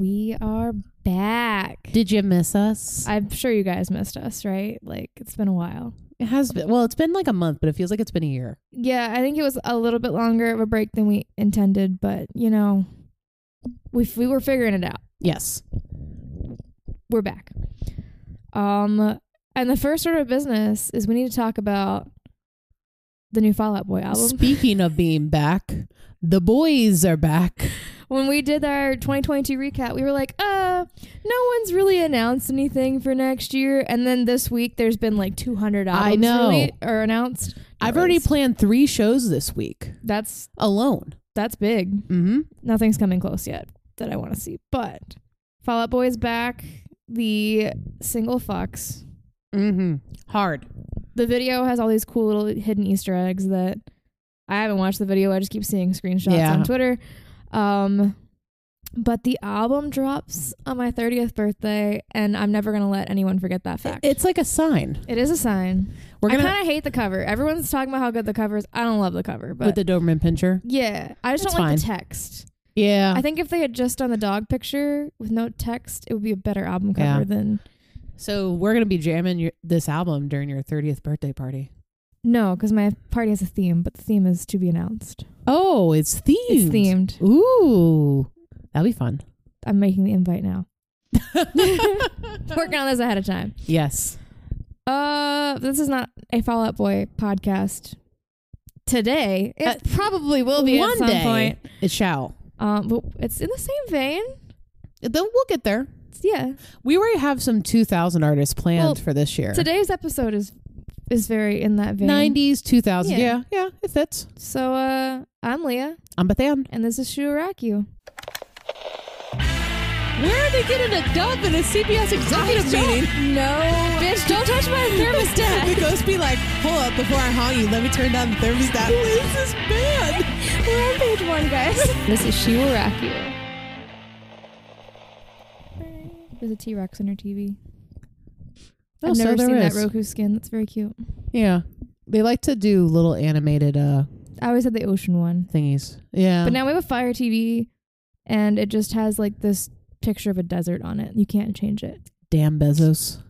We are back. Did you miss us? I'm sure you guys missed us, right? Like it's been a while. it has been. Well, it's been like a month, but it feels like it's been a year. Yeah, I think it was a little bit longer of a break than we intended, but you know, we we were figuring it out. Yes. We're back. Um, and the first order of business is we need to talk about the new Fall Out Boy album. Speaking of being back, the boys are back. when we did our 2022 recap, we were like, uh, no one's really announced anything for next year. And then this week, there's been like 200 albums I know. rele- or announced. I've already planned three shows this week That's alone. that's big. Mm-hmm. Nothing's coming close yet that I want to see. But Fall Out Boy is back. The single fucks. Mm-hmm. Hard. The video has all these cool little hidden Easter eggs that I haven't watched the video. I just keep seeing screenshots Yeah. on Twitter. Um, but the album drops on my 30th birthday, and I'm never gonna let anyone forget that fact. It's like a sign. It is a sign. We're I gonna I kind of hate the cover. Everyone's talking about how good the cover is. I don't love the cover, but with the Doberman pinscher. yeah, I just don't like the text. Yeah. I think if they had just done the dog picture with no text, it would be a better album cover Yeah. than so we're gonna be jamming your, this album during your 30th birthday party. No, because my party has a theme, but the theme is to be announced. Oh, it's themed. It's themed. Ooh, that'll be fun. I'm making the invite now. Working on this ahead of time. yes. Uh, this is not a Fall Out Boy podcast today. It Uh, probably will be One at some day point. it shall. Um, but it's in the same vein. Then we'll get there. Yeah. We already have some 2000 artists planned Well, for this year. Today's episode is is very in that vein. 90s, 2000. Yeah. Yeah. yeah, it fits. So uh, I'm Leah, I'm Bethan. and this is Shuaraku. Where are they getting a dub in a CBS executive meeting? No, bitch, don't touch my thermostat. the thermostat. ghost be like, hold up, before I haunt you, let me turn down the thermostat. Who is this man? We're on page one, guys. this is Shiwaraku. There's a T Rex on her TV. Oh, I've so never seen is. that Roku skin. That's very cute. Yeah. They like to do little animated uh I always had the ocean one. thingies. Yeah. But now we have a Fire TV, and it just has like this picture of a desert on it. You can't change it. Damn Bezos.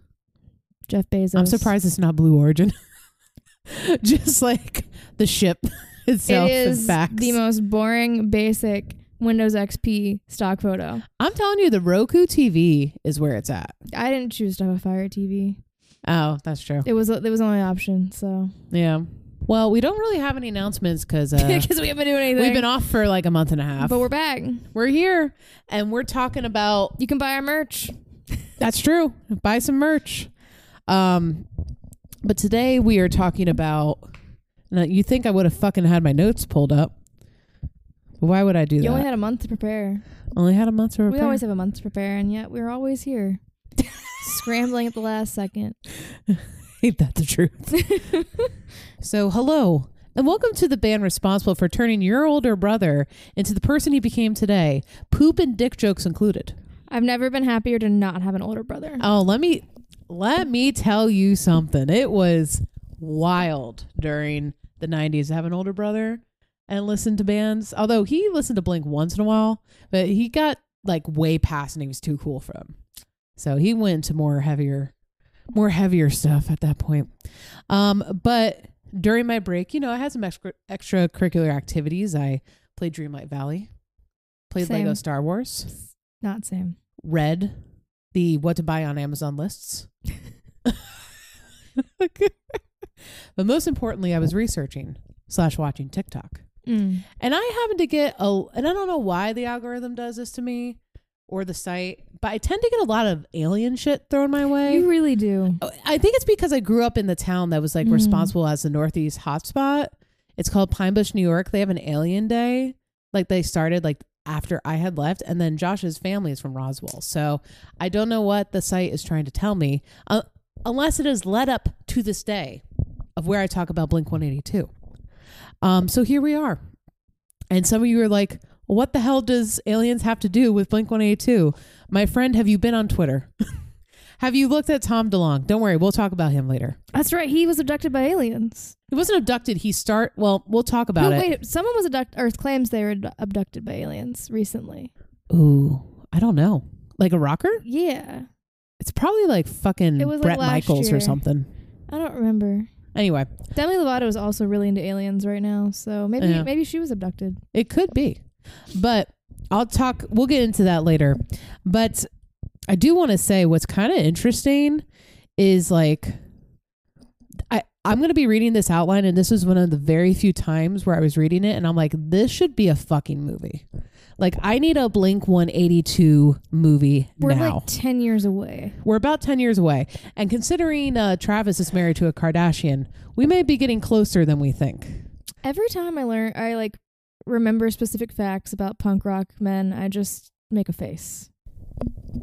Jeff Bezos. I'm surprised it's not Blue Origin. Just like the ship itself It and is the most boring, basic Windows XP stock photo. I'm telling you, the Roku TV is where it's at. I didn't choose to have a Fire TV. Oh, that's true. It was it was the only option. So Yeah. Well, we don't really have any announcements because uh, because we haven't been doing anything. we've been off for like a month and a half. but we're back. we're here and we're talking about. You can buy our merch. That's true. Buy some merch. Um, but today we are talking about. Now, you think I would have fucking had my notes pulled up? Why would I do You that? You only had a month to prepare. Only had a month to prepare. We always have a month to prepare, and yet we're always here, scrambling at the last second. Ain't that the truth? so, hello, and welcome to the band responsible for turning your older brother into the person he became today, poop and dick jokes included. I've never been happier to not have an older brother. Oh, let me let me tell you something. It was wild during the 90s to have an older brother and listen to bands. Although he listened to Blink once in a while, but he got like way past and he was too cool for him. So he went to more heavier more heavier stuff at that point. Um but during my break, you know, I had some extra extracurricular activities. I played Dreamlight Valley, played Same. Lego Star Wars, Not same. read the what to buy on Amazon lists. but most importantly, I was researching slash watching TikTok. Mm. And I happen to get a, and I don't know why the algorithm does this to me or the site, but I tend to get a lot of alien shit thrown my way. You really do. I think it's because I grew up in the town that was like Mhm. responsible as the Northeast hotspot. It's called Pine Bush, New York. They have an alien day. Like they started like after I had left, and then Josh's family is from Roswell. So I don't know what the site is trying to tell me, uh, unless it has led up to this day of where I talk about Blink 182. Um, so here we are. And some of you are like, what the hell does aliens have to do with Blink 182? My friend, have you been on Twitter? have you looked at Tom DeLonge? Don't worry, we'll talk about him later. That's right. He was abducted by aliens. He wasn't abducted. He start. Well, we'll talk about Who- it. Wait, someone was abducted. Earth claims they were abdu- abducted by aliens recently. Ooh, I don't know. Like a rocker? Yeah. It's probably like fucking It was, like, Brett last Michaels year. or something. I don't remember. Anyway, Demi Lovato is also really into aliens right now, so maybe Yeah. maybe she was abducted. it could be. But I'll talk we'll get into that later. But I do want to say what's kind of interesting is like I I'm going to be reading this outline and this was one of the very few times where I was reading it and I'm like this should be a fucking movie. Like I need a Blink 182 movie We're now. like ten years away. We're about 10 years away. And considering uh, Travis is married to a Kardashian, we may be getting closer than we think. Every time I learn, I like remember specific facts about punk rock men. I just make a face.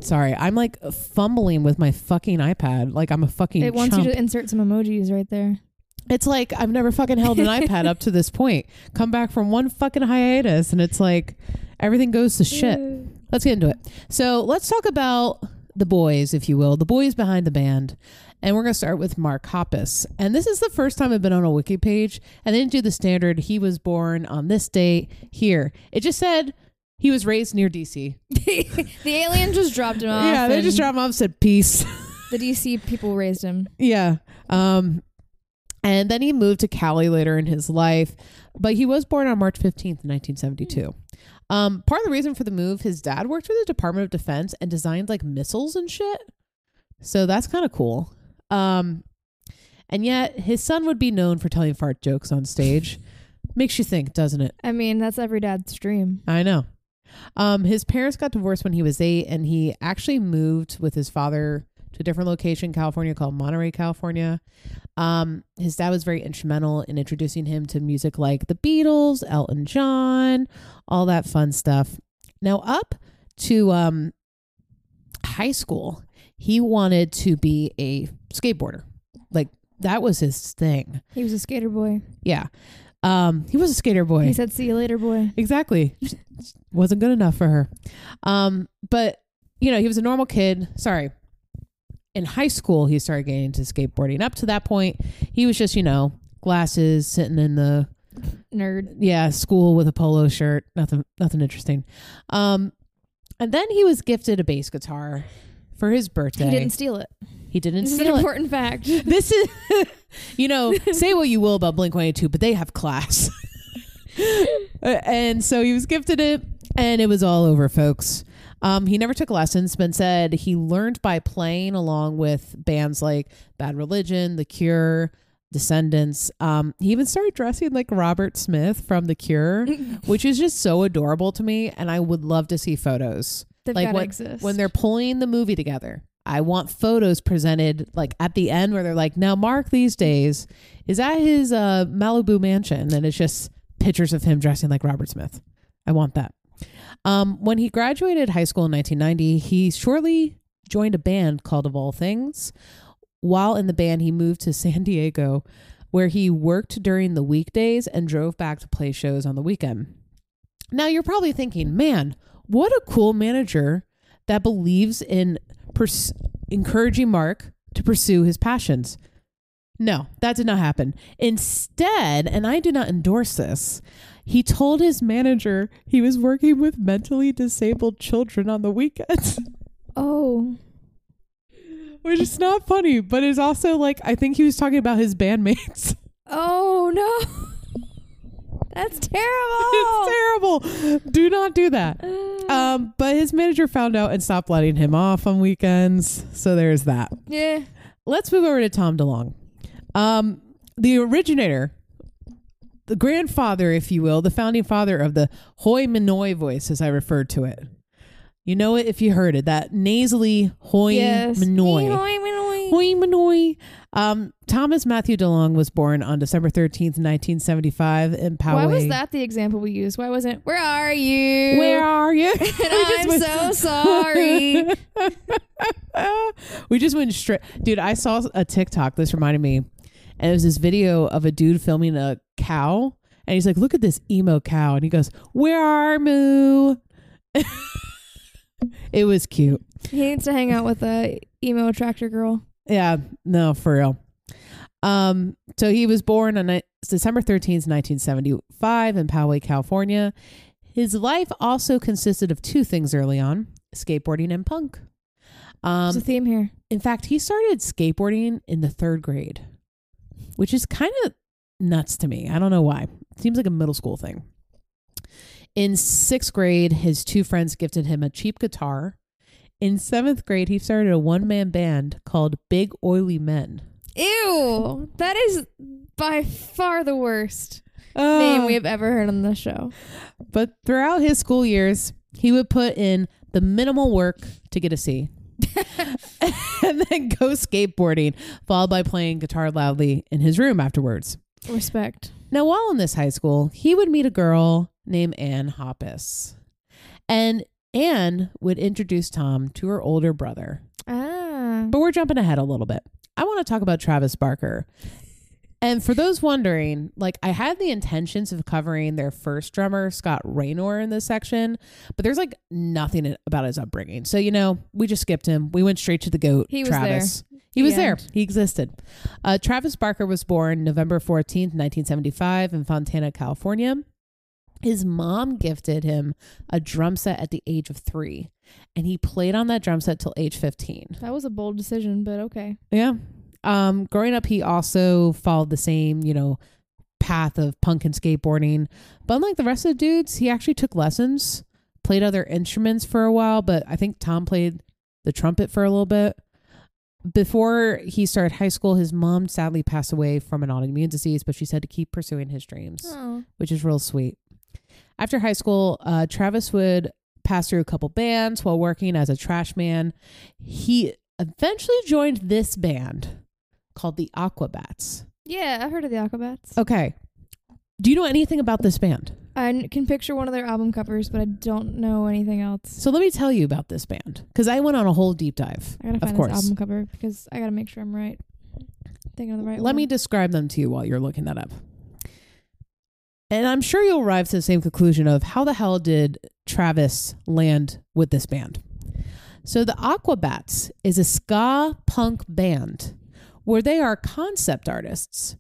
Sorry, I'm like fumbling with my fucking iPad. Like I'm a fucking It wants chump. you to insert some emojis right there. It's like I've never fucking held an iPad up to this point. Come back from one fucking hiatus and it's like everything goes to shit. Let's get into it. So let's talk about the boys, if you will, the boys behind the band. And we're going to start with Mark Hoppus. And this is the first time I've been on a wiki page. And they didn't do the standard, he was born on this date here. It just said he was raised near DC. the alien just dropped him off. yeah, they and just dropped him off, said peace. the DC people raised him. yeah. Um, and then he moved to Cali later in his life. But he was born on March 15th, 1972. Um, part of the reason for the move, his dad worked for the Department of Defense and designed like missiles and shit. So that's kind of cool. Um, and yet his son would be known for telling fart jokes on stage. Makes you think, doesn't it? I mean, that's every dad's dream. I know. Um, his parents got divorced when he was eight, and he actually moved with his father to a different location, in California, called Monterey, California. Um, his dad was very instrumental in introducing him to music like the Beatles, Elton John, all that fun stuff. Now, up to um, high school, he wanted to be a skateboarder. Like that was his thing. He was a skater boy. Yeah. Um, he was a skater boy. He said, "See you later, boy." Exactly. Wasn't good enough for her. Um, but you know, he was a normal kid. Sorry. In high school, he started getting into skateboarding. Up to that point, he was just, you know, glasses, sitting in the Nerd. yeah, school with a polo shirt. Nothing nothing interesting. Um, and then he was gifted a bass guitar for his birthday. He didn't steal it. He didn't This is an steal it. important fact. This is, you know, say what you will about Blink 182, but they have class. Uh, and so he was gifted it, and it was all over, folks. Um, he never took lessons, but said he learned by playing along with bands like Bad Religion, The Cure, Descendents. Um, he even started dressing like Robert Smith from The Cure, which is just so adorable to me, and I would love to see photos They've like gotta exist. when they're pulling the movie together. I want photos presented like at the end where they're like, now Mark these days is at his uh, Malibu mansion, and it's just pictures of him dressing like Robert Smith. I want that. Um, when he graduated high school in 1990, he shortly joined a band called Of All Things. While in the band, he moved to San Diego, where he worked during the weekdays and drove back to play shows on the weekend. Now, you're probably thinking, man, what a cool manager that believes in pers- encouraging Mark to pursue his passions. No, that did not happen. Instead, and I do not endorse this, he told his manager he was working with mentally disabled children on the weekends, oh, which is not funny, but it's also like, I think he was talking about his bandmates. oh no, that's terrible. it's terrible. Do not do that. Uh, Um, but his manager found out and stopped letting him off on weekends. So there's that. yeah, let's move over to Tom DeLonge. Um, the originator, the grandfather, if you will, the founding father of the hoi manoi voice, as I referred to it. You know it if you heard it. That nasally hoi yes. manoi. Hoi manoi. Hoi manoi. Um, Thomas Matthew DeLonge was born on December 13th, 1975 in Poway. Why was that the example we used? Why wasn't "Where are you? Where are you? And I'm just so sorry. we just went straight dude i saw a tiktok this reminded me and it was this video of a dude filming a cow and he's like look at this emo cow and he goes where are moo it was cute he needs to hang out with a emo tractor girl. yeah no for real um so he was born on ni- december 13th 1975 in poway california his life also consisted of two things early on skateboarding and punk. Um, There's a theme here. in fact, he started skateboarding in the third grade, which is kind of nuts to me. I don't know why. Seems like a middle school thing. In sixth grade, his two friends gifted him a cheap guitar. In seventh grade, he started a one man band called Big Oily Men. Ew, that is by far the worst name we have ever heard on the show. But throughout his school years, he would put in the minimal work to get a C. and then go skateboarding, followed by playing guitar loudly in his room afterwards. Respect. Now, while in this high school, he would meet a girl named Anne Hoppus. And Anne would introduce Tom to her older brother. Ah. But we're jumping ahead a little bit. I want to talk about Travis Barker. And for those wondering, like I had the intentions of covering their first drummer, Scott Raynor, in this section, but there's like nothing about his upbringing. So, you know, we just skipped him. We went straight to the goat, He was Travis. there. He was The there. end. He existed. Uh, Travis Barker was born November 14th, 1975, in Fontana, California. His mom gifted him a drum set at the age of three, and he played on that drum set till age 15. That was a bold decision, but okay. Yeah. Um, growing up, he also followed the same, you know, path of punk and skateboarding. But unlike the rest of the dudes, he actually took lessons, played other instruments for a while. But I think Tom played the trumpet for a little bit. Before he started high school, his mom sadly passed away from an autoimmune disease, but she said to keep pursuing his dreams Oh. which is real sweet. After high school, uh, Travis would pass through a couple bands while working as a trash man. He eventually joined this band called the Aquabats. Yeah, I've heard of the Aquabats. Okay. Do you know anything about this band? I can picture one of their album covers, but I don't know anything else. So let me tell you about this band because I went on a whole deep dive. I gotta Of find course. this album cover because I gotta make sure I'm right. Thinking of the right Let one. me describe them to you while you're looking that up. And I'm sure you'll arrive to the same conclusion of how the hell did Travis land with this band? So, the Aquabats is a ska punk band where they are concept artists.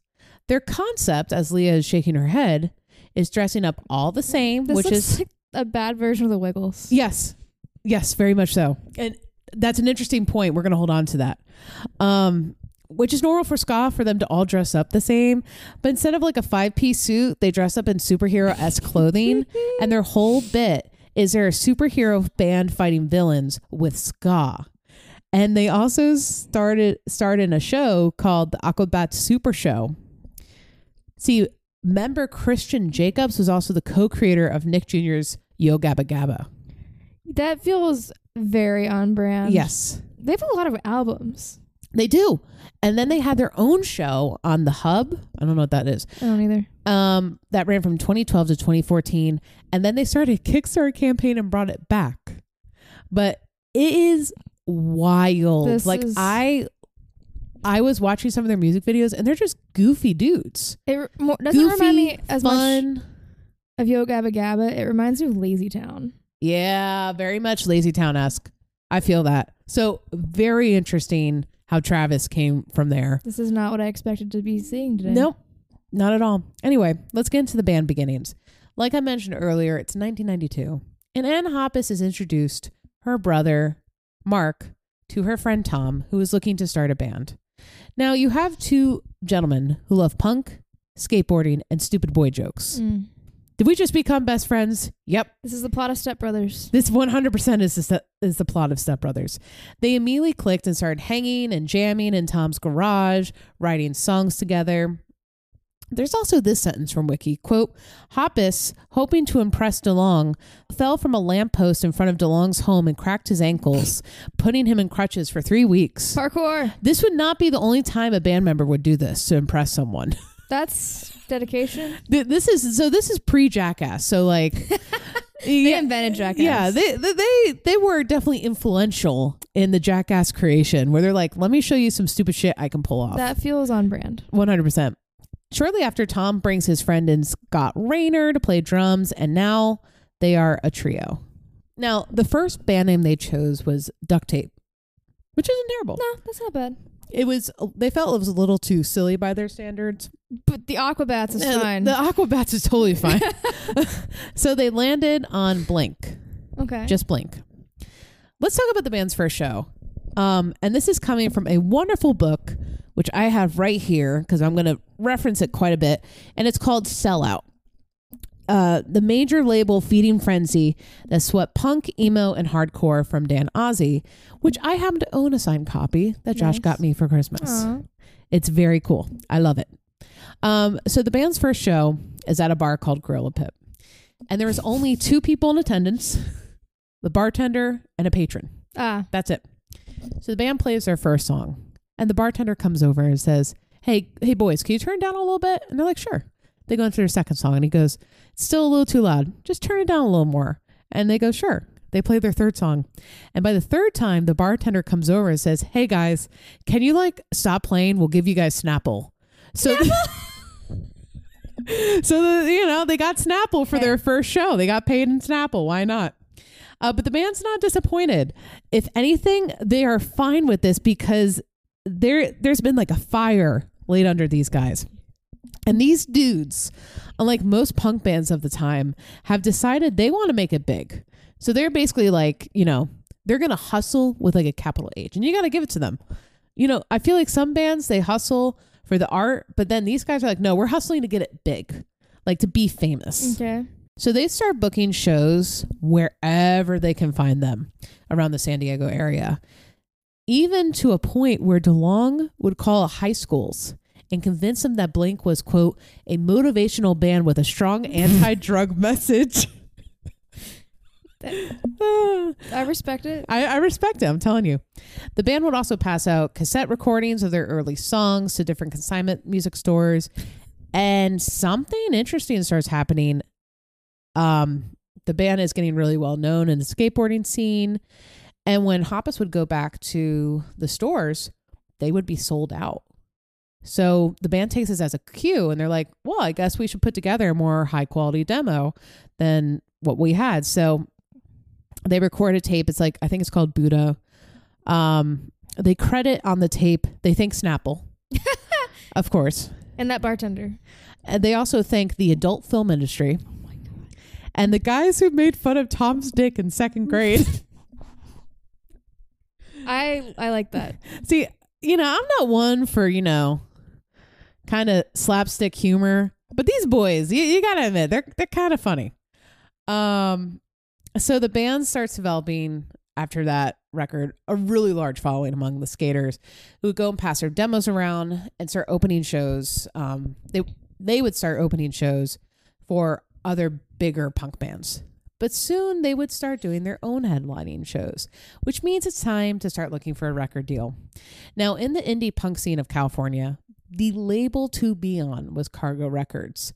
Their concept, as Leah is shaking her head, is dressing up all the same, This which is like a bad version of the Wiggles. Yes. Yes, very much so. And that's an interesting point. We're going to hold on to that. Um which is normal for ska for them to all dress up the same, but instead of like a five-piece suit, they dress up in superhero-esque clothing and their whole bit is they're a superhero band fighting villains with ska. And they also started started a show called the Aquabat Super Show. See, member Christian Jacobs was also the co-creator of Nick Jr.'s Yo Gabba Gabba. That feels very on brand. Yes, They have a lot of albums. they do. And then they had their own show on the Hub. I don't know what that is. I don't either. Um, that ran from 2012 to 2014, and then they started a Kickstarter campaign and brought it back. But it is wild. This like is- I, I was watching some of their music videos, and they're just goofy dudes. It re- more, doesn't Goofy, remind me as much of Yo Gabba Gabba. It reminds me of Lazy Town. Yeah, very much Lazy Town esque. I feel that. So very interesting how Travis came from there. This is not what I expected to be seeing today. Nope, not at all. Anyway, let's get into the band beginnings. Like I mentioned earlier, it's 1992, and Anne Hoppus is introduced her brother, Mark, to her friend Tom, who is looking to start a band. Now, you have two gentlemen who love punk, skateboarding, and stupid boy jokes. Mm. Did we just become best friends? Yep. This is the plot of Step Brothers. This 100% is the, is the plot of Step Brothers. They immediately clicked and started hanging and jamming in Tom's garage, writing songs together. There's also this sentence from Wiki quote, Hoppus, hoping to impress DeLonge, fell from a lamppost in front of DeLonge's home and cracked his ankles, putting him in crutches for three weeks. Parkour. This would not be the only time a band member would do this to impress someone. That's dedication. This is so this is pre jackass. So like They invented Jackass. Yeah, they, they they were definitely influential in the Jackass creation, where they're like, "Let me show you some stupid shit I can pull off." that feels on brand. One hundred percent. Shortly after, Tom brings his friend in Scott Raynor to play drums, and now they are a trio. Now, the first band name they chose was Duct Tape, which isn't terrible. No, that's not bad. It was they felt it was a little too silly by their standards. But the Aquabats is Uh, fine. The Aquabats is totally fine. so they landed on Blink. okay. just blink. let's talk about the band's first show. Um, and this is coming from a wonderful book, which I have right here because I'm going to reference it quite a bit. And it's called Sellout. Uh, the major label Feeding Frenzy that swept punk, emo, and hardcore from Dan Ozzi, which I happen to own a signed copy that Josh Nice. got me for Christmas. Aw. It's very cool. I love it. Um, so the band's first show is at a bar called Gorilla Pit. And there was only two people in attendance the bartender and a patron. Ah. That's it. So the band plays their first song, and the bartender comes over and says, "Hey, hey, boys, can you turn it down a little bit?" And they're like, "Sure." They go into their second song, and he goes, "It's still a little too loud. Just turn it down a little more." And they go, "Sure." They play their third song, and by the third time, the bartender comes over and says, "Hey guys, can you like stop playing? We'll give you guys Snapple." So. so the, you know they got Snapple for their first show. They got paid in Snapple. Why not? Uh, but the band's not disappointed. If anything, they are fine with this because there there's been like a fire laid under these guys. And these dudes, unlike most punk bands of the time, have decided they want to make it big. So they're basically like, you know, they're going to hustle with like a capital H. And you got to give it to them. You know, I feel like some bands they hustle for the art, but then these guys are like, no, we're hustling to get it big, like to be famous. Okay. So they start booking shows wherever they can find them around the San Diego area, even to a point where DeLonge would call high schools and convince them that Blink was, quote, a motivational band with a strong anti drug message. I respect it. I, I respect it. I'm telling you. The band would also pass out cassette recordings of their early songs to different consignment music stores. And something interesting starts happening. Um, the band is getting really well known in the skateboarding scene. And when Hoppus would go back to the stores, they would be sold out. So the band takes this as a cue and they're like, well, I guess we should put together a more high quality demo than what we had. So they record a tape. It's like I think it's called Buddha. Um, they credit on the tape. They thank Snapple, of course, And that bartender. and they also thank the adult film industry Oh my god. and the guys who made fun of Tom's dick in second grade. I I like that. See, you know, I'm not one for you know, kind of slapstick humor, but these boys, you, you gotta admit, they're they're kind of funny. Um, so the band starts developing after that record a really large following among the skaters who would go and pass their demos around and start opening shows. Um, they they would start opening shows for other bigger punk bands. But soon they would start doing their own headlining shows, which means it's time to start looking for a record deal. Now, in the indie punk scene of California, the label to be on was Cargo Records.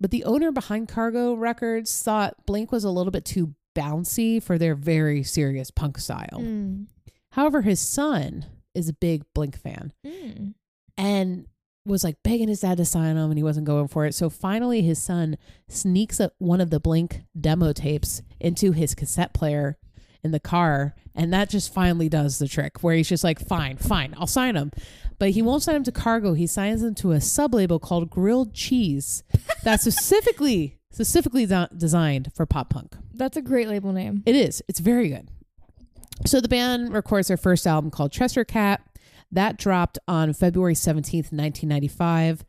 But the owner behind Cargo Records thought Blink was a little bit too bouncy for their very serious punk style. Mm. However, his son is a big Blink fan Mm. and was like begging his dad to sign him and he wasn't going for it. So finally his son sneaks up one of the Blink demo tapes into his cassette player in the car and that just finally does the trick where he's just like fine, fine, I'll sign him. But he won't sign him to Cargo. He signs him to a sub-label called Grilled Cheese that's specifically specifically de- designed for pop punk. That's a great label name. It is. It's very good. So the band records their first album called Cheshire Cat. That dropped on February 17th, 1995.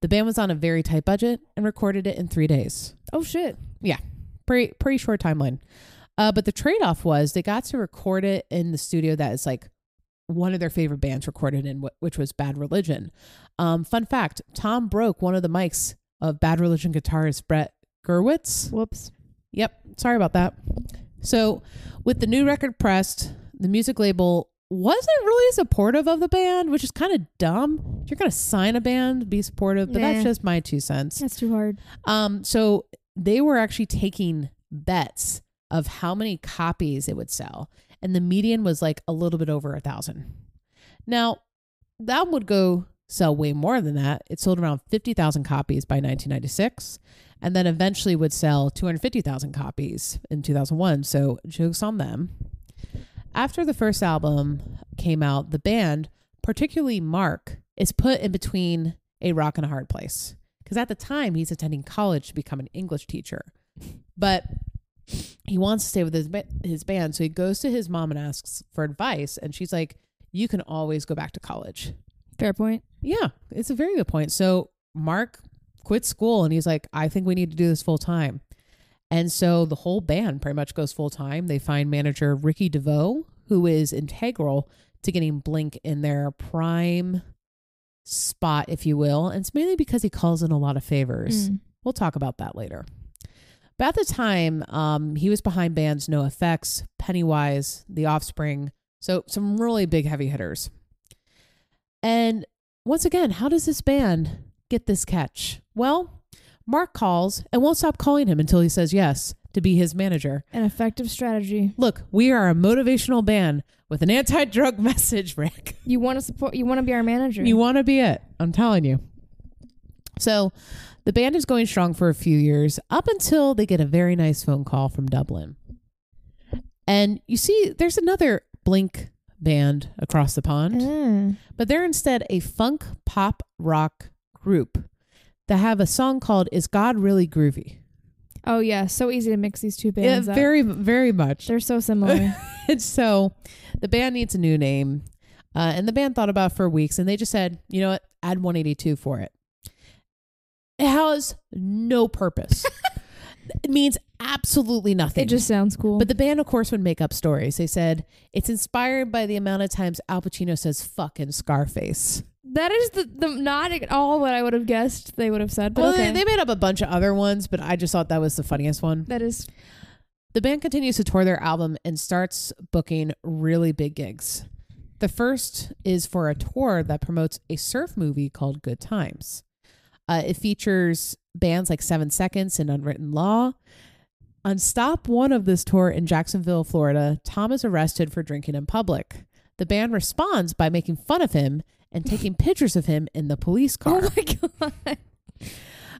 The band was on a very tight budget and recorded it in three days. Oh shit. Yeah. Pretty, pretty short timeline. Uh, but the trade off was they got to record it in the studio that is like one of their favorite bands recorded in, which was Bad Religion. Um, fun fact Tom broke one of the mics of Bad Religion guitarist Brett Gurewitz. Whoops. Yep. Sorry about that. So, with the new record pressed, the music label wasn't really supportive of the band, which is kind of dumb. If you're going to sign a band, be supportive, but that's just my two cents. That's too hard. Um, so they were actually taking bets of how many copies it would sell, and the median was like a little bit over a thousand. Now, that would go sell way more than that. It sold around fifty thousand copies by 1996, and then eventually would sell two hundred fifty thousand copies in 2001. So jokes on them. After the first album came out, the band, particularly Mark, is put in between a rock and a hard place because at the time he's attending college to become an English teacher. But he wants to stay with his his band, so he goes to his mom and asks for advice, and she's like, "You can always go back to college." Fair point. Yeah, it's a very good point. So Mark quits school, and he's like, "I think we need to do this full time." And so the whole band pretty much goes full time. They find manager Ricky DeVoe, who is integral to getting Blink in their prime spot, if you will. And it's mainly because he calls in a lot of favors. Mm. We'll talk about that later. But at the time, um, he was behind bands NOFX, Pennywise, The Offspring. So some really big heavy hitters. And once again, how does this band get this catch? Well, Mark calls and won't stop calling him until he says yes to be his manager. An effective strategy. Look, we are a motivational band with an anti drug message, Rick. You want to support. You want to be our manager. You want to be it. I'm telling you. So the band is going strong for a few years up until they get a very nice phone call from Dublin. And you see, there's another Blink band across the pond, Mm. but they're instead a funk pop rock group that have a song called Is God Really Groovy? Oh yeah, so easy to mix these two Yeah, bands up. very, very much. They're so similar. and so the band needs a new name. Uh, and the band thought about it for weeks and they just said, you know what, add 182 for it. It has no purpose. it means absolutely nothing. it just sounds cool. but the band, of course, would make up stories. They said it's inspired by the amount of times Al Pacino says fuck in Scarface. That is the, the not at all what I would have guessed they would have said. But well, okay, they, they made up a bunch of other ones, but I just thought that was the funniest one. that is The band continues to tour their album and starts booking really big gigs. The first is for a tour that promotes a surf movie called Good Times. Uh, it features bands like Seven Seconds and Unwritten Law. On stop one of this tour in Jacksonville, Florida, Tom is arrested for drinking in public. The band responds by making fun of him and taking pictures of him in the police car. oh my god.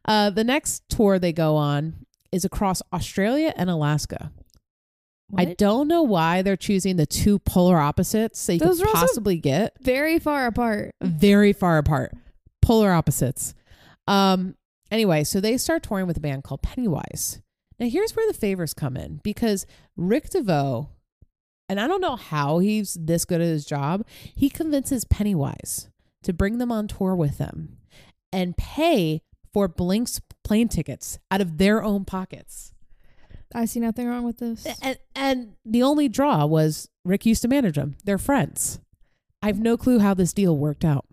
Uh, the next tour they go on is across Australia and Alaska. I don't know why they're choosing the two polar opposites they Those could possibly get very far apart. very far apart. Polar opposites. Um anyway, so they start touring with a band called Pennywise. Now here's where the favors come in because Rick DeVoe, and I don't know how he's this good at his job, he convinces Pennywise to bring them on tour with them and pay for Blink's plane tickets out of their own pockets. I see nothing wrong with this. And and the only draw was Rick used to manage them. They're friends. I have no clue how this deal worked out.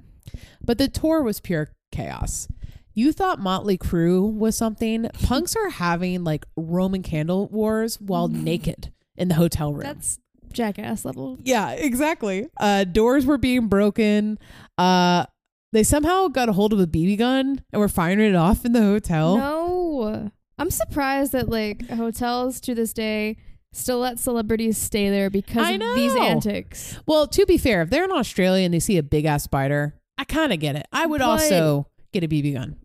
But the tour was pure chaos. You thought Motley Crue was something. Punks are having like Roman candle wars while naked in the hotel room. That's jackass level. yeah, exactly. Uh doors were being broken. Uh they somehow got a hold of a BB gun and were firing it off in the hotel. No, I'm surprised that like hotels to this day still let celebrities stay there because of these antics. Well, to be fair, if they're in Australia and they see a big ass spider, I kind of get it. I would But- also get a BB gun.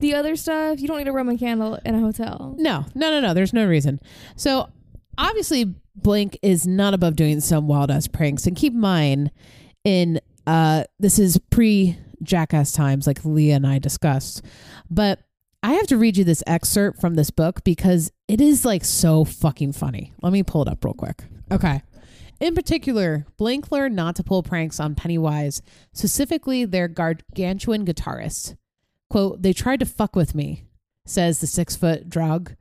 The other stuff, you don't need a Roman candle in a hotel. No, no, no, no. There's no reason. So obviously, Blink is not above doing some wild ass pranks. And keep in mind, in uh, this is pre Jackass times, like Leah and I discussed. But I have to read you this excerpt from this book because it is like so fucking funny. Let me pull it up real quick. Okay. In particular, Blink learned not to pull pranks on Pennywise, specifically their gargantuan guitarist. Quote, they tried to fuck with me, says the six foot Dragge.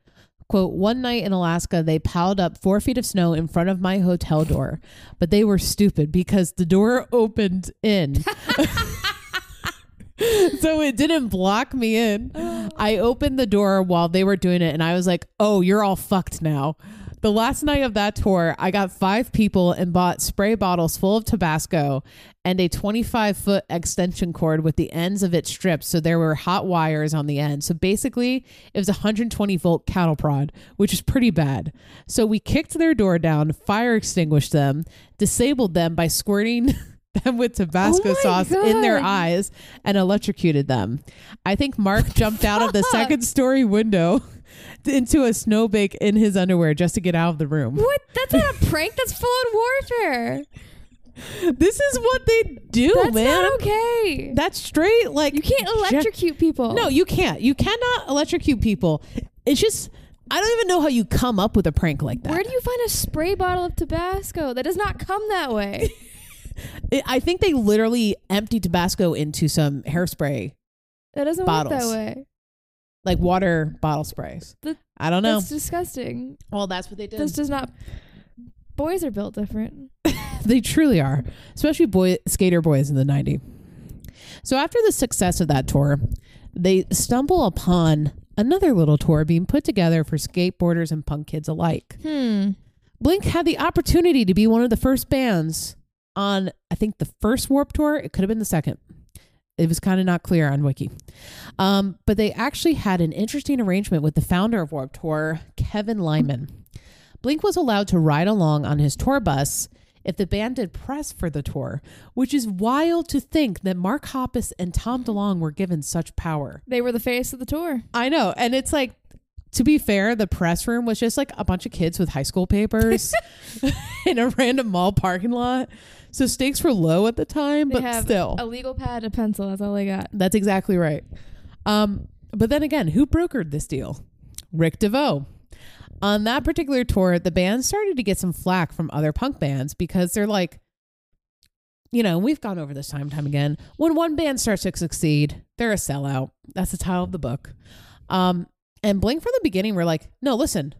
Quote, one night in Alaska, they piled up four feet of snow in front of my hotel door, but they were stupid because the door opened in. so it didn't block me in. I opened the door while they were doing it and I was like, oh, you're all fucked now. The last night of that tour, I got five people and bought spray bottles full of Tabasco and a 25 foot extension cord with the ends of it stripped. So there were hot wires on the end. So basically, it was a 120 volt cattle prod, which is pretty bad. So we kicked their door down, fire extinguished them, disabled them by squirting. Them with Tabasco Oh sauce in their eyes and electrocuted them. I think Mark jumped out of the second story window into a snowbake in his underwear just to get out of the room. What? That's not a prank. That's full on warfare. This is what they do, That's man. not okay. That's straight like You can't electrocute people. No, you can't. You cannot electrocute people. It's just I don't even know how you come up with a prank like that. Where do you find a spray bottle of Tabasco? That does not come that way. It- I think they literally empty Tabasco into some hairspray, That doesn't work that way. Like water bottle sprays. That- I don't know. That's disgusting. Well, that's what they did. This does not. Boys are built different. they truly are, especially boy skater boys in the 90s. So after the success of that tour, they stumble upon another little tour being put together for skateboarders and punk kids alike. Hmm. Blink had the opportunity to be one of the first bands on, I think, the first Warped Tour. It could have been the second. It was kind of not clear on Wiki. Um, but they actually had an interesting arrangement with the founder of Warped Tour, Kevin Lyman. Blink was allowed to ride along on his tour bus if the band did press for the tour, which is wild to think that Mark Hoppus and Tom DeLonge were given such power. They were the face of the tour. I know. And it's like, to be fair, the press room was just like a bunch of kids with high school papers in a random mall parking lot. So stakes were low at the time, They but have still. a legal pad and a pencil. That's all they got. That's exactly right. Um, but then again, who brokered this deal? Rick DeVoe. On that particular tour, the band started to get some flack from other punk bands because they're like, you know, we've gone over this time and time again. When one band starts to succeed, they're a sellout. That's the title of the book. Um, and Blink from the beginning were like, no, listen,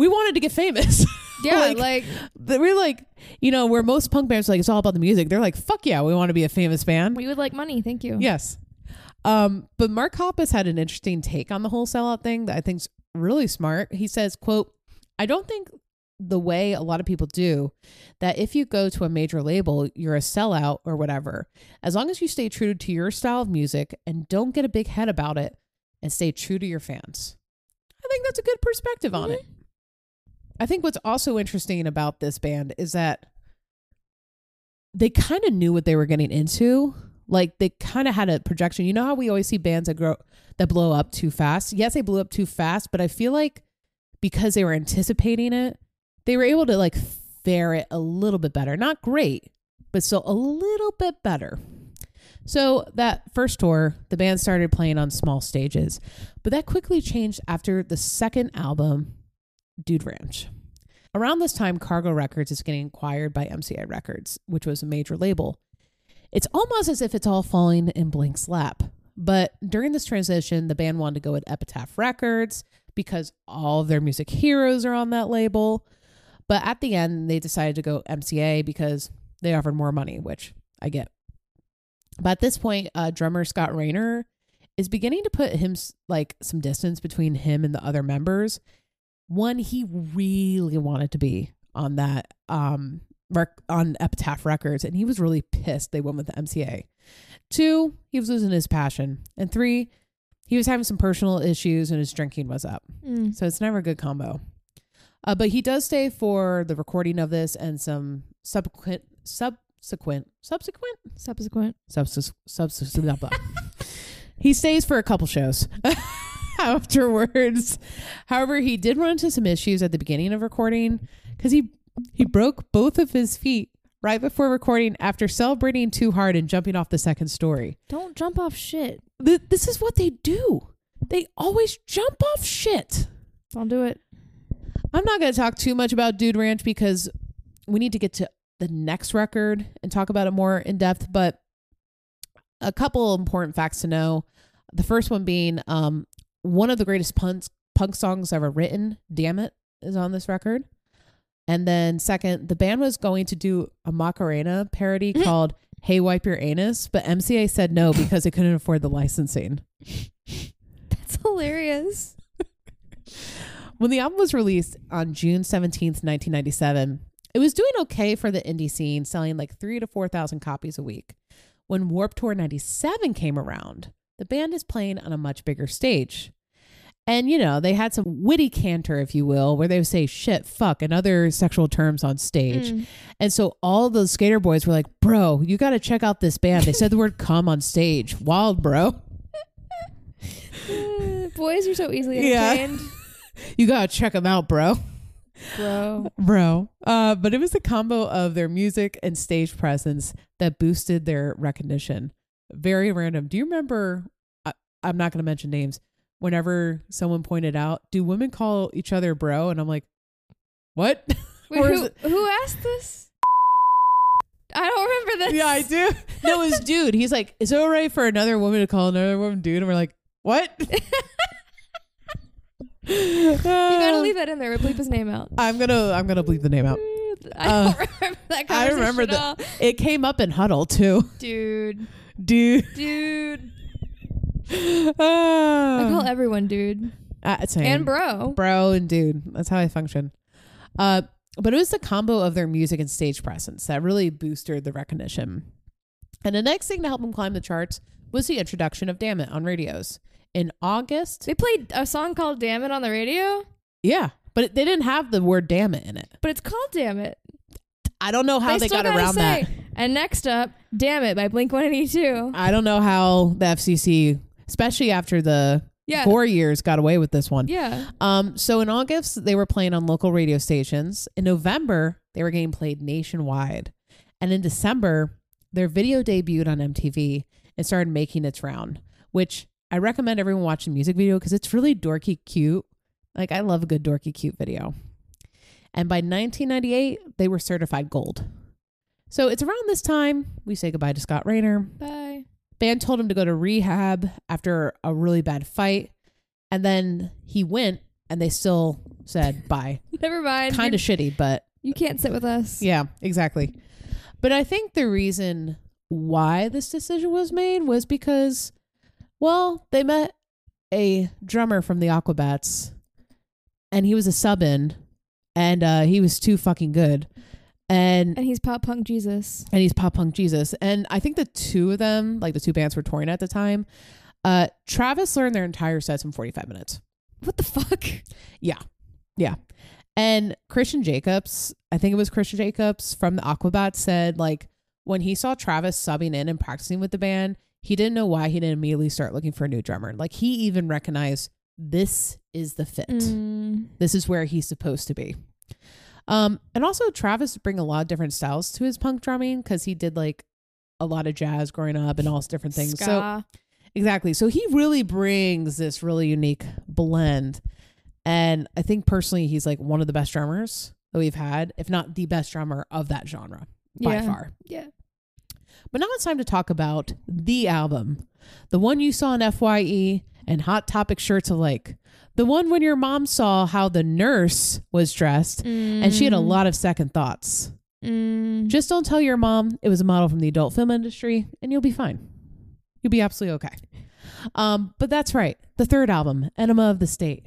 we wanted to get famous. Yeah, Like- like, They we're like, you know, where most punk bands are like, it's all about the music. They're like, fuck yeah, we want to be a famous band. we would like money. Thank you. Yes. Um, but Mark Hoppus had an interesting take on the whole sellout thing that I think's really smart. He says, quote, I don't think the way a lot of people do that if you go to a major label, you're a sellout or whatever. As long as you stay true to your style of music and don't get a big head about it and stay true to your fans. I think that's a good perspective on it. I think what's also interesting about this band is that they kind of knew what they were getting into. Like they kind of had a projection. You know how we always see bands that grow that blow up too fast. Yes, they blew up too fast, but I feel like because they were anticipating it, they were able to like fare it a little bit better. Not great, but still a little bit better. So that first tour, the band started playing on small stages, but that quickly changed after the second album, Dude Ranch. Around this time, Cargo Records is getting acquired by MCI Records, which was a major label. It's almost as if it's all falling in Blink's lap. But during this transition, the band wanted to go with Epitaph Records because all of their music heroes are on that label. But at the end, they decided to go MCA because they offered more money, which I get. But at this point, uh, drummer Scott Raynor is beginning to put him like some distance between him and the other members. One, he really wanted to be on that um rec- on Epitaph Records, and he was really pissed they went with the MCA. Two, he was losing his passion, and three, he was having some personal issues and his drinking was up. Mm. So it's never a good combo. Uh, but he does stay for the recording of this and some subsequent subsequent subsequent Subsequent. subs subs blah, blah. he stays for a couple shows afterwards. However, he did run into some issues at the beginning of recording because he he broke both of his feet right before recording after celebrating too hard and jumping off the second story. Don't jump off shit. Th- this is what they do. They always jump off shit. Don't do it. I'm not going to talk too much about Dude Ranch because we need to get to the next record and talk about it more in depth. But a couple important facts to know. The first one being um, one of the greatest punk, punk songs ever written, Damn It, is on this record. And then, second, the band was going to do a Macarena parody called Hey Wipe Your Anus, but MCA said no because they couldn't afford the licensing. That's hilarious. When the album was released on June 17th, 1997, it was doing okay for the indie scene, selling like three to 4,000 copies a week. When Warped Tour 97 came around, the band is playing on a much bigger stage. And, you know, they had some witty canter, if you will, where they would say shit, fuck, and other sexual terms on stage. Mm. And so all those skater boys were like, bro, you got to check out this band. They said the word come on stage. Wild, bro. Boys are so easily Yeah. entertained. You got to check them out, bro. Bro. bro. Uh, but it was the combo of their music and stage presence that boosted their recognition. Very random. Do you remember? I, I'm not going to mention names, whenever someone pointed out, do women call each other bro? And I'm like, what? Wait, who, it- who asked this? I don't remember this. yeah, I do. No, it was dude. He's like, is it all right for another woman to call another woman dude? And we're like, what? You gotta leave that in there. Bleep his name out. I'm gonna I'm gonna bleep the name out. I Uh, don't remember that I remember that. It came up in huddle too, Dude. dude. Dude. I call Uh, everyone dude. uh, same. And bro. bro and dude. That's how I function. Uh, but it was the combo of their music and stage presence that really boosted the recognition. And the next thing to help them climb the charts was the introduction of Damn It on radios. In August, They played a song called Damn It on the radio, yeah, but it, they didn't have the word damn it in it. but it's called Damn It. I don't know how they, still got gotta around say, that. And next up, Damn It by Blink 182. I don't know how the FCC, especially after the Yeah. Gore years, got away with this one. Yeah. Um, so in August, they were playing on local radio stations. In November, they were getting played nationwide. And in December, their video debuted on MTV and started making its round, which I recommend everyone watch the music video because it's really dorky cute. Like, I love a good dorky cute video. And by 1998, they were certified gold. So it's around this time we say goodbye to Scott Raynor. Bye. Band told him to go to rehab after a really bad fight. And then he went and they still said bye. Never mind. kind of shitty, but You can't sit with us. yeah, exactly. But I think the reason why this decision was made was because, well, they met a drummer from the Aquabats and he was a sub in and uh, he was too fucking good. And And he's pop punk Jesus. and he's pop punk Jesus. And I think the two of them, like the two bands were touring at the time. Uh, Travis learned their entire sets in 45 minutes. What the fuck? Yeah. Yeah. And Christian Jacobs, I think it was Christian Jacobs from the Aquabats said like when he saw Travis subbing in and practicing with the band, he didn't know why he didn't immediately start looking for a new drummer. Like he even recognized this is the fit. Mm. This is where he's supposed to be. Um, and also Travis bring a lot of different styles to his punk drumming because he did like a lot of jazz growing up and all different things. So Exactly. So he really brings this really unique blend. And I think personally, he's like one of the best drummers that we've had, if not the best drummer of that genre by Yeah. far. Yeah. But now it's time to talk about the album, the one you saw in FYE and Hot Topic shirts alike. The one when your mom saw how the nurse was dressed and she had a Mm. lot of second thoughts. Mm. Just don't tell your mom it was a model from the adult film industry and you'll be fine. You'll be absolutely okay. Um, but that's right. The third album, Enema of the State.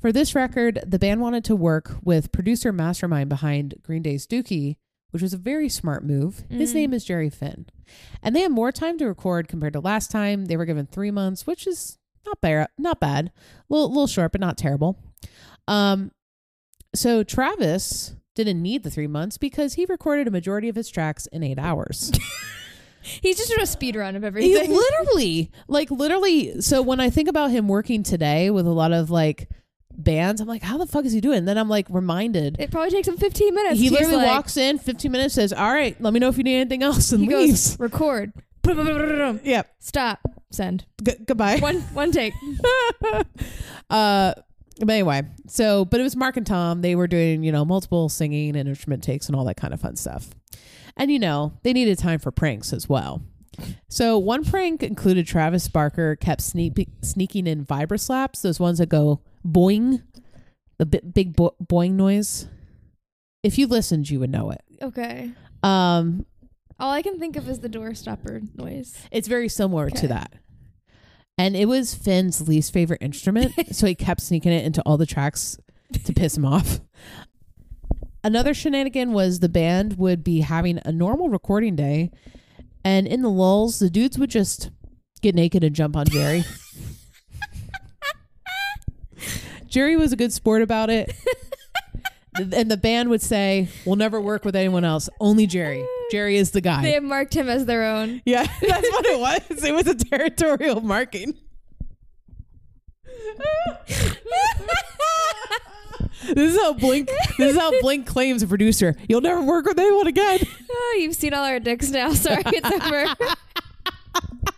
For this record, the band wanted to work with producer mastermind behind Green Day's Dookie, which was a very smart move. His Mm. name is Jerry Finn. And they had more time to record compared to last time. They were given three months, which is not bad. Not bad. A little, little short, but not terrible. Um, so Travis didn't need the three months because he recorded a majority of his tracks in eight hours. He's just doing a speed run of everything. He literally, like literally. So when I think about him working today with a lot of like bands, I'm like, how the fuck is he doing? And then I'm like reminded. it probably takes him 15 minutes. He literally like- walks in, 15 minutes, says, "All right, let me know if you need anything else," and He leaves. goes, record. Yep. Stop. Send. G- goodbye. One one take. uh, but anyway, so but it was Mark and Tom. They were doing you know multiple singing and instrument takes and all that kind of fun stuff. And you know they needed time for pranks as well. So one prank included Travis Barker kept sneak- sneaking in vibra slaps, those ones that go boing, the bi- big bo- boing noise. If you listened, you would know it. Okay. Um, All I can think of is the door stopper noise. It's very similar Okay. to that. And it was Finn's least favorite instrument, so he kept sneaking it into all the tracks to piss him off. Another shenanigan was the band would be having a normal recording day, and in the lulls, the dudes would just get naked and jump on Jerry. Jerry was a good sport about it. and the band would say, We'll never work with anyone else, only Jerry. Jerry is the guy. They marked him as their own. Yeah, that's what it was. It was a territorial marking. this is how Blink. This is how Blink claims a producer. You'll never work with anyone again. Oh, you've seen all our dicks now. Sorry, it's over.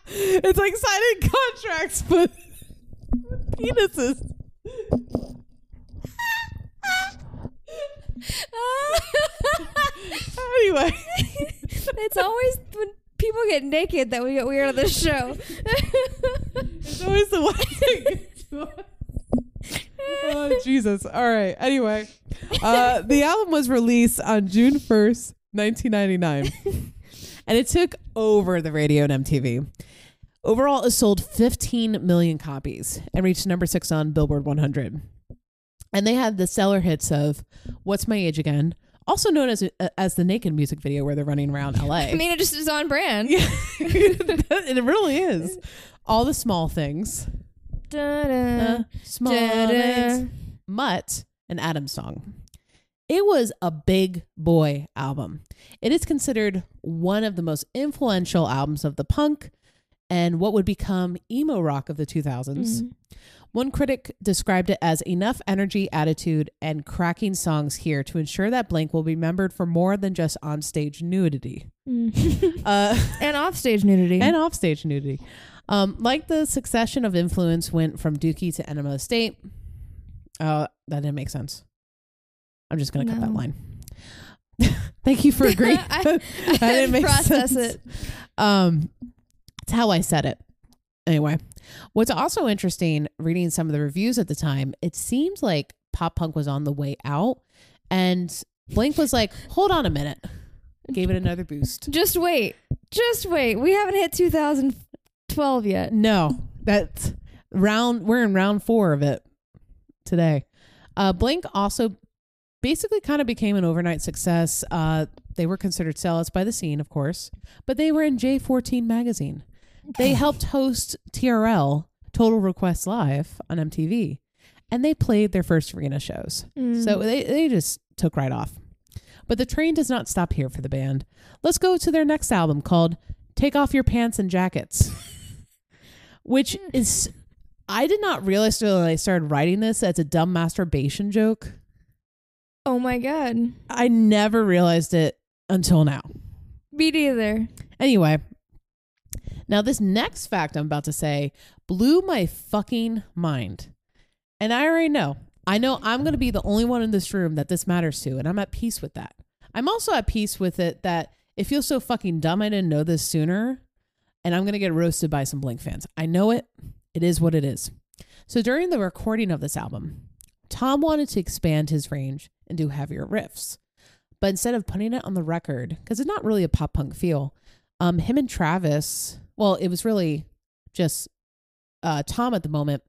It's like signing contracts, but penises. Anyway, it's always when people get naked that we get weird on this show. it's always the way. oh Jesus! All right. Anyway, uh, the album was released on June first, nineteen ninety nine, and it took over the radio and MTV. Overall, it sold 15 million copies and reached number six on Billboard 100. And they had the stellar hits of "What's My Age Again," also known as as the naked music video where they're running around LA. I mean, it just is on brand. yeah, it really is. All the small things, Da-da. uh, small Da-da. things, Mutt, and Adam's song. It was a big boy album. It is considered one of the most influential albums of the punk and what would become emo rock of the 2000s. Mm. One critic described it as enough energy, attitude, and cracking songs here to ensure that Blink will be remembered for more than just onstage nudity. Mm. Uh, and offstage nudity. and offstage nudity. Um, like the succession of influence went from Dookie to Enema State. Uh, that didn't make sense. I'm just gonna cut that line. Thank you for agreeing. I- I didn't make process sense. it. Um, it's how I said it. Anyway, what's also interesting, reading some of the reviews at the time, it seems like pop punk was on the way out, and Blink was like, "Hold on a minute," gave it another boost. Just wait. Just wait. We haven't hit 2012 yet. No, that's round. We're in round four of it today. Uh, Blink also basically kind of became an overnight success. Uh, they were considered sellouts by the scene, of course, but they were in J14 magazine. They helped host TRL Total Request Live on MTV, and they played their first arena shows. Mm. So they, they just took right off. But the train does not stop here for the band. Let's go to their next album called Take Off Your Pants and Jackets, which is, I did not realize until I started writing this as a dumb masturbation joke. oh my god. I never realized it until now. Me neither. Anyway, now this next fact I'm about to say blew my fucking mind. And I already know. I know I'm going to be the only one in this room that this matters to, and I'm at peace with that. I'm also at peace with it that it feels so fucking dumb I didn't know this sooner, and I'm going to get roasted by some Blink fans. I know it. It is what it is. So during the recording of this album, Tom wanted to expand his range and do heavier riffs. But instead of putting it on the record, because it's not really a pop punk feel, um, him and Travis, well, it was really just uh, Tom at the moment,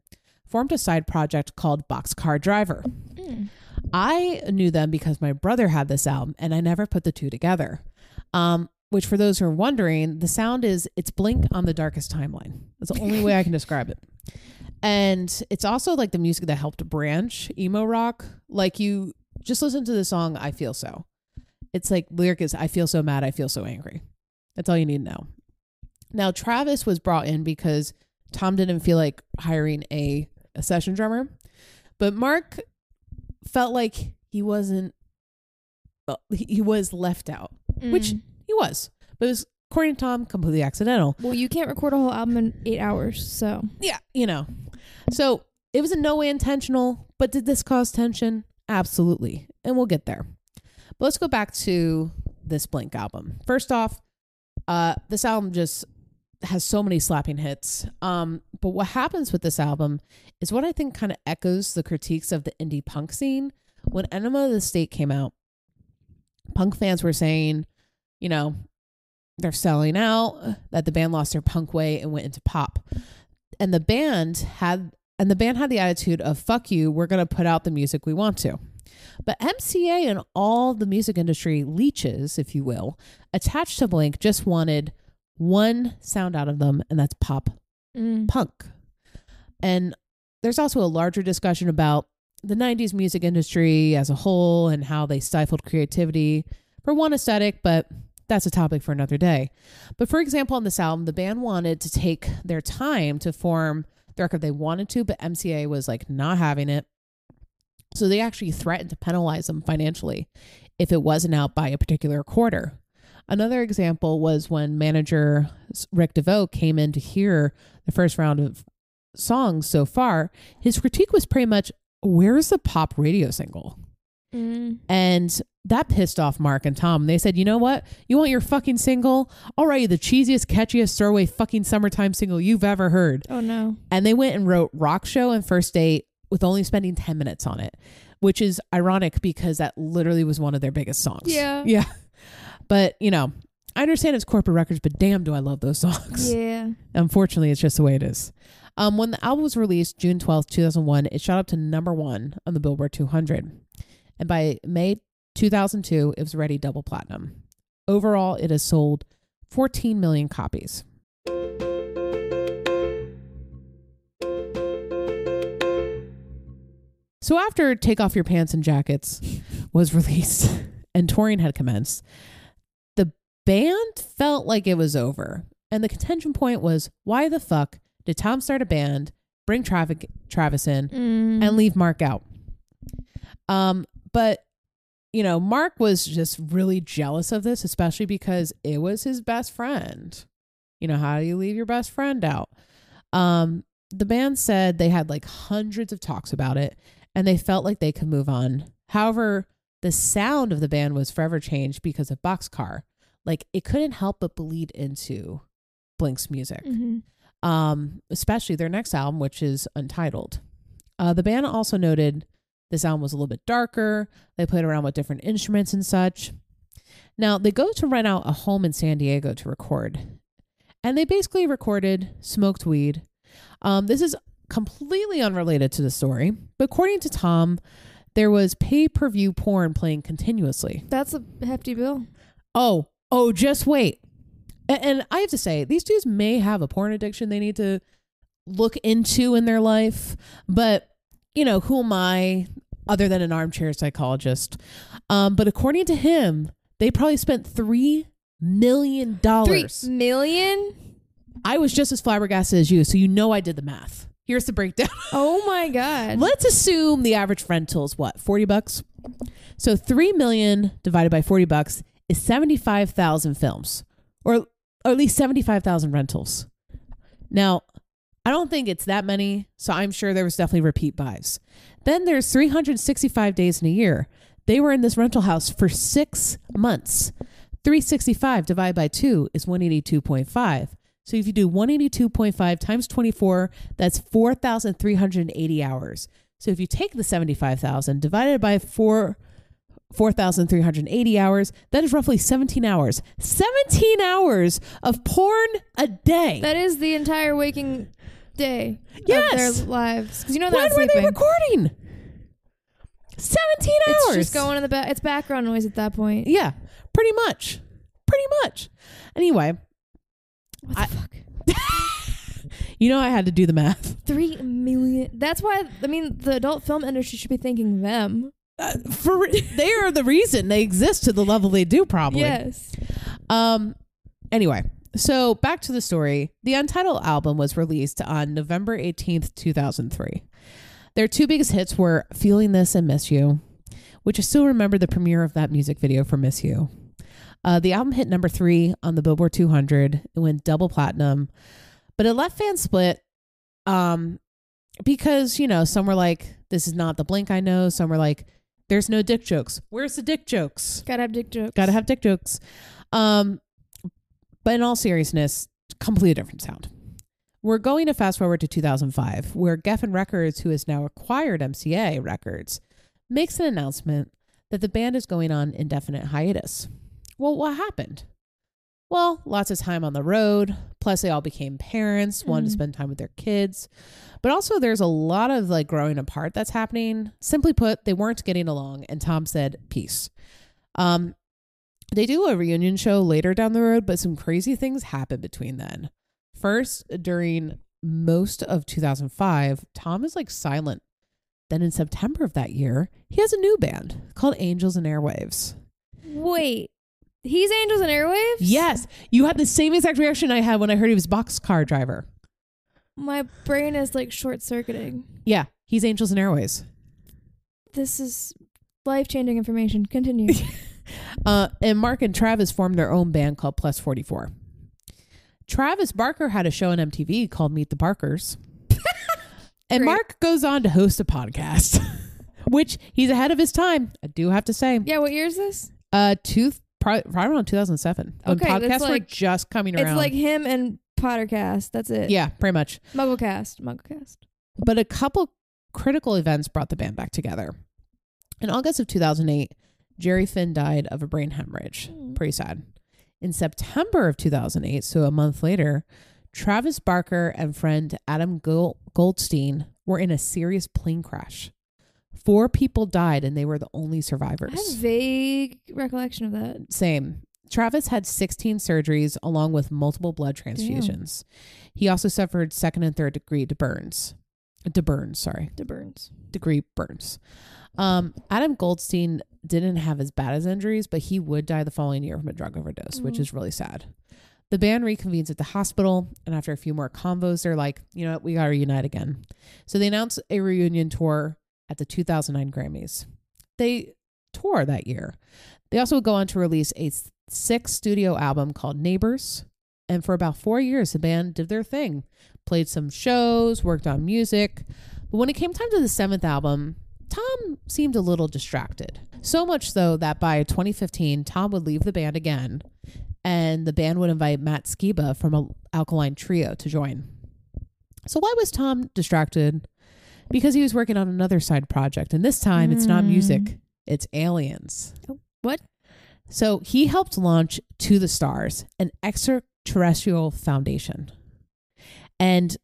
formed a side project called Boxcar Driver. Mm. I knew them because my brother had this album, and I never put the two together. Um, which, for those who are wondering, the sound is it's Blink on the darkest timeline. That's the only way I can describe it. And it's also like the music that helped branch emo rock. Like you just listen to the song "I Feel So." It's like lyric is "I feel so mad, I feel so angry." That's all you need to know. Now Travis was brought in because Tom didn't feel like hiring a, a session drummer, but Mark felt like he wasn't. Well, he was left out. Which- Mm. He was, but it was according to Tom completely accidental. well, you can't record a whole album in eight hours, so Yeah, you know. So it was in no way intentional, but did this cause tension? Absolutely. And we'll get there. But let's go back to this Blink album. First off, uh, this album just has so many slapping hits. Um, but what happens with this album is what I think kind of echoes the critiques of the indie punk scene. When Enema of the State came out, punk fans were saying, you know, they're selling out, that the band lost their punk way and went into pop. And the band had and the band had the attitude of fuck you, we're going to put out the music we want to. But MCA and all the music industry leeches, if you will, attached to Blink just wanted one sound out of them and that's pop mm. punk. And there's also a larger discussion about the 90s music industry as a whole and how they stifled creativity for one aesthetic, but that's a topic for another day. But for example, on this album, the band wanted to take their time to form the record they wanted to, but MCA was like not having it. So they actually threatened to penalize them financially if it wasn't out by a particular quarter. Another example was when manager Rick DeVoe came in to hear the first round of songs so far, his critique was pretty much where's the pop radio single? Mm. And that pissed off Mark and Tom. They said, you know what? You want your fucking single? I'll write you the cheesiest, catchiest throwaway fucking summertime single you've ever heard. Oh no. And they went and wrote Rock Show and First Date with only spending 10 minutes on it, which is ironic because that literally was one of their biggest songs. Yeah. Yeah. But, you know, I understand it's corporate records, but damn, do I love those songs. Yeah. Unfortunately, it's just the way it is. Um, when the album was released June 12th, 2001, it shot up to number one on the Billboard 200. And by May 2002, it was ready double platinum. Overall, it has sold 14 million copies. So after Take Off Your Pants and Jackets was released and touring had commenced, band felt like it was over. And the contention point was why the fuck did Tom start a band, bring Travis, Travis in, Mm. and leave Mark out? Um, but you know, Mark was just really jealous of this, especially because it was his best friend. You know, how do you leave your best friend out? Um, the band said they had like hundreds of talks about it and they felt like they could move on. However, the sound of the band was forever changed because of Boxcar. Like it couldn't help but bleed into Blink's music Mhm. um, especially their next album, which is Untitled. Uh, the band also noted this album was a little bit darker. They played around with different instruments and such. Now, they go to rent out a home in San Diego to record, and they basically recorded Smoked Weed. Um, this is completely unrelated to the story, but according to Tom, there was pay per view porn playing continuously. That's a hefty bill. Oh, oh, just wait. And, I have to say, these dudes may have a porn addiction they need to look into in their life. But, you know, who am I other than an armchair psychologist? Um, but according to him, they probably spent $3 million. Three million? I was just as flabbergasted as you, so you know I did the math. Here's the breakdown. Oh my god. Let's assume the average rental is what, 40 bucks? So 3 million divided by 40 bucks is 75,000 films or, or at least 75,000 rentals. Now, I don't think it's that many, so I'm sure there was definitely repeat buys. Then there's 365 days in a year. They were in this rental house for 6 months. 365 divided by 2 is 182.5. So if you do 182.5 times 24, that's 4,380 hours. So if you take the 75,000 divided by 4 4,380 hours, that is roughly 17 hours. 17 hours of porn a day. that is the entire waking day Yes. of their lives. Because you know they're when were they recording? 17 hours. it's just going in the back. It's background noise at that point. Yeah, pretty much. Pretty much. Anyway, What the I- fuck? you know I had to do the math. Three million. That's why I mean the adult film industry should be thanking them. Uh, for they are the reason they exist to the level they do probably. Yes. Um anyway, so back to the story. The Untitled album was released on November 18th, 2003. Their two biggest hits were Feeling This and Miss You, which I still remember the premiere of that music video for Miss You. Uh, the album hit number three on the Billboard 200. It went double platinum, but it left fans split um, because, you know, some were like, this is not the Blink I know. Some were like, there's no dick jokes. Where's the dick jokes? Gotta have dick jokes. Gotta have dick jokes. Um, but in all seriousness, completely different sound. We're going to fast forward to 2005, where Geffen Records, who has now acquired MCA Records, makes an announcement that the band is going on indefinite hiatus. Well, what happened? Well, lots of time on the road. Plus, they all became parents, wanted to Mhm. spend time with their kids. But also, there's a lot of like growing apart that's happening. Simply put, they weren't getting along, and Tom said, "Peace." Um, they do a reunion show later down the road, but some crazy things happen between then. First, during most of 2005, Tom is like silent. Then in September of that year, he has a new band called Angels and Airwaves. Wait, he's Angels and Airwaves. Yes, you had the same exact reaction I had when I heard he was boxcar driver. My brain is like short circuiting. Yeah, he's Angels and Airwaves. This is life changing information. Continue. Uh, and Mark and Travis formed their own band called Plus 44. Travis Barker had a show on MTV called Meet the Barkers. and Great. Mark goes on to host a podcast, which he's ahead of his time. I do have to say. Yeah, what year is this? Uh, two probably, probably around 2007 when Okay, that's podcasts were like- just coming around. It's like him and Pottercast. That's it. yeah, pretty much. Mugglecast. Mugglecast. But a couple critical events brought the band back together. In August of 2008, Jerry Finn died of a brain hemorrhage. Mm. Pretty sad. In September of 2008, so a month later, Travis Barker and friend Adam Gol- Goldstein were in a serious plane crash. Four people died and they were the only survivors. I have vague recollection of that. Same. Travis had 16 surgeries along with multiple blood transfusions. He also suffered second and third degree to burns. To burns, sorry. To Burns. Degree burns. Um, Adam Goldstein didn't have as bad as injuries, but he would die the following year from a drug overdose, which Mhm. is really sad. The band reconvenes at the hospital, and after a few more convos, they're like, you know what, we got to reunite again. So they announce a reunion tour at the 2009 Grammys. They tour that year. They also would go on to release a six studio album called Neighbors. And for about four years, the band did their thing, played some shows, worked on music. But when it came time to the seventh album, Tom seemed a little distracted. So much so that by 2015, Tom would leave the band again, and the band would invite Matt Skiba from Alkaline Trio to join. So why was Tom distracted? Because he was working on another side project, and this time it's not Mm. music, it's aliens. Oh, what? So he helped launch To the Stars, an extraterrestrial foundation. And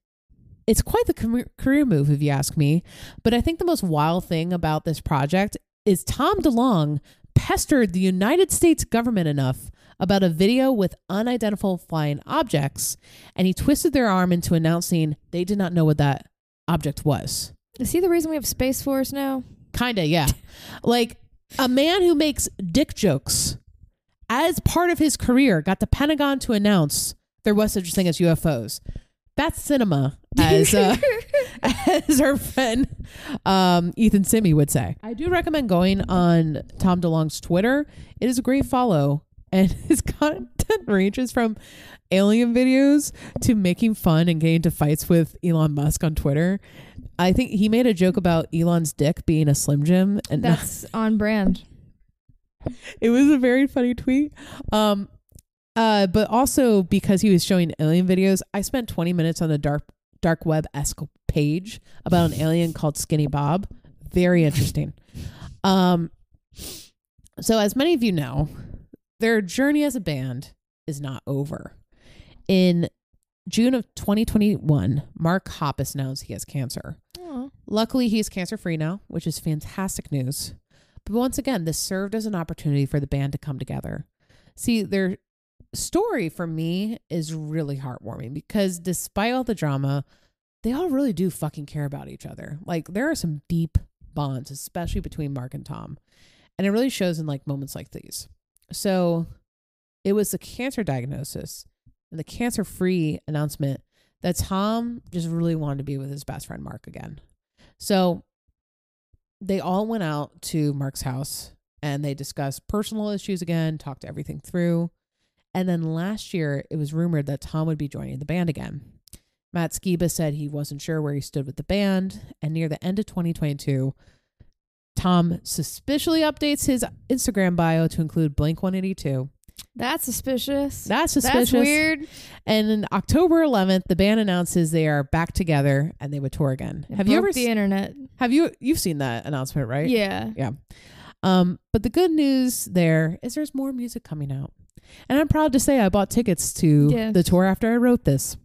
it's quite the career- career move, if you ask me. But I think the most wild thing about this project is Tom DeLonge pestered the United States government enough about a video with unidentified flying objects, and he twisted their arm into announcing they did not know what that object was. Is he the reason we have Space Force now? Kinda, yeah. like a man who makes dick jokes as part of his career got the Pentagon to announce there was such a thing as UFOs. That's cinema, as uh, as our friend um, Ethan Simi would say. I do recommend going on Tom DeLonge's Twitter. It is a great follow, and his content ranges from alien videos to making fun and getting into fights with Elon Musk on Twitter. I think he made a joke about Elon's dick being a Slim Jim, and That's on brand. it was a very funny tweet. Um, uh, but also because he was showing alien videos, I spent 20 minutes on a dark dark web esque page about an alien called Skinny Bob. Very interesting. Um, so as many of you know, their journey as a band is not over. In June of 2021, Mark Hoppus announced he has cancer. Luckily, he's cancer free now, which is fantastic news. But once again, this served as an opportunity for the band to come together. See, their story for me is really heartwarming because despite all the drama, they all really do fucking care about each other. Like, there are some deep bonds, especially between Mark and Tom. And it really shows in like moments like these. So it was the cancer diagnosis and the cancer free announcement that Tom just really wanted to be with his best friend Mark again. So they all went out to Mark's house and they discussed personal issues again, talked everything through. And then last year, it was rumored that Tom would be joining the band again. Matt Skiba said he wasn't sure where he stood with the band. And near the end of 2022, Tom suspiciously updates his Instagram bio to include Blink 182. That's suspicious. That's suspicious. That's weird. And then October 11th, the band announces they are back together and they would tour again. It have you ever the se- internet? have you you've seen that announcement, right? Yeah. Yeah. Um, but the good news there is there's more music coming out. And I'm proud to say I bought tickets to Yes. the tour after I wrote this.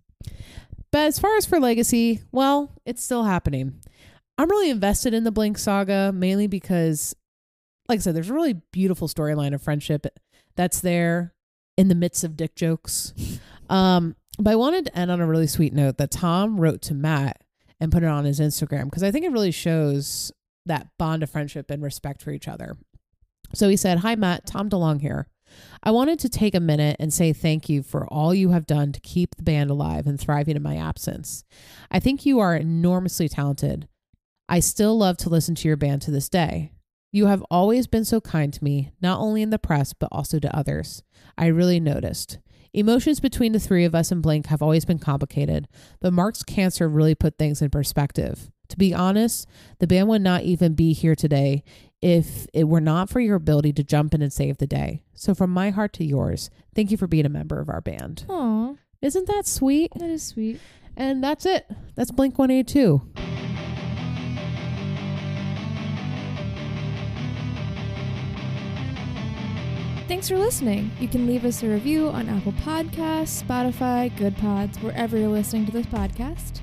But as far as for Legacy, well, it's still happening. I'm really invested in the Blink saga, mainly because, like I said, there's a really beautiful storyline of friendship that's there in the midst of dick jokes. Um, but I wanted to end on a really sweet note that Tom wrote to Matt and put it on his Instagram because I think it really shows that bond of friendship and respect for each other. So he said, Hi, Matt, Tom DeLonge here. I wanted to take a minute and say thank you for all you have done to keep the band alive and thriving in my absence. I think you are enormously talented. I still love to listen to your band to this day. You have always been so kind to me, not only in the press, but also to others. I really noticed. Emotions between the three of us and Blink have always been complicated, but Mark's cancer really put things in perspective. To be honest, the band would not even be here today if it were not for your ability to jump in and save the day. So, from my heart to yours, thank you for being a member of our band. Aw, Isn't that sweet? that is sweet. And that's it. That's Blink 182. Thanks for listening. You can leave us a review on Apple Podcasts, Spotify, Goodpods, wherever you're listening to this podcast.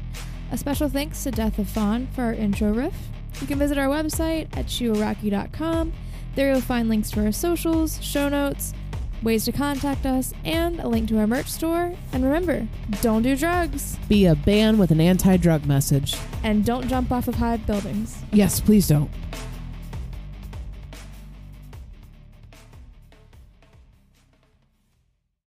A special thanks to Death of Fawn for our intro riff. You can visit our website at shioraki.com. There you'll find links to our socials, show notes, ways to contact us, and a link to our merch store. And remember, don't do drugs Be a band with an anti drug message. and don't jump off of high buildings. Yes, please don't.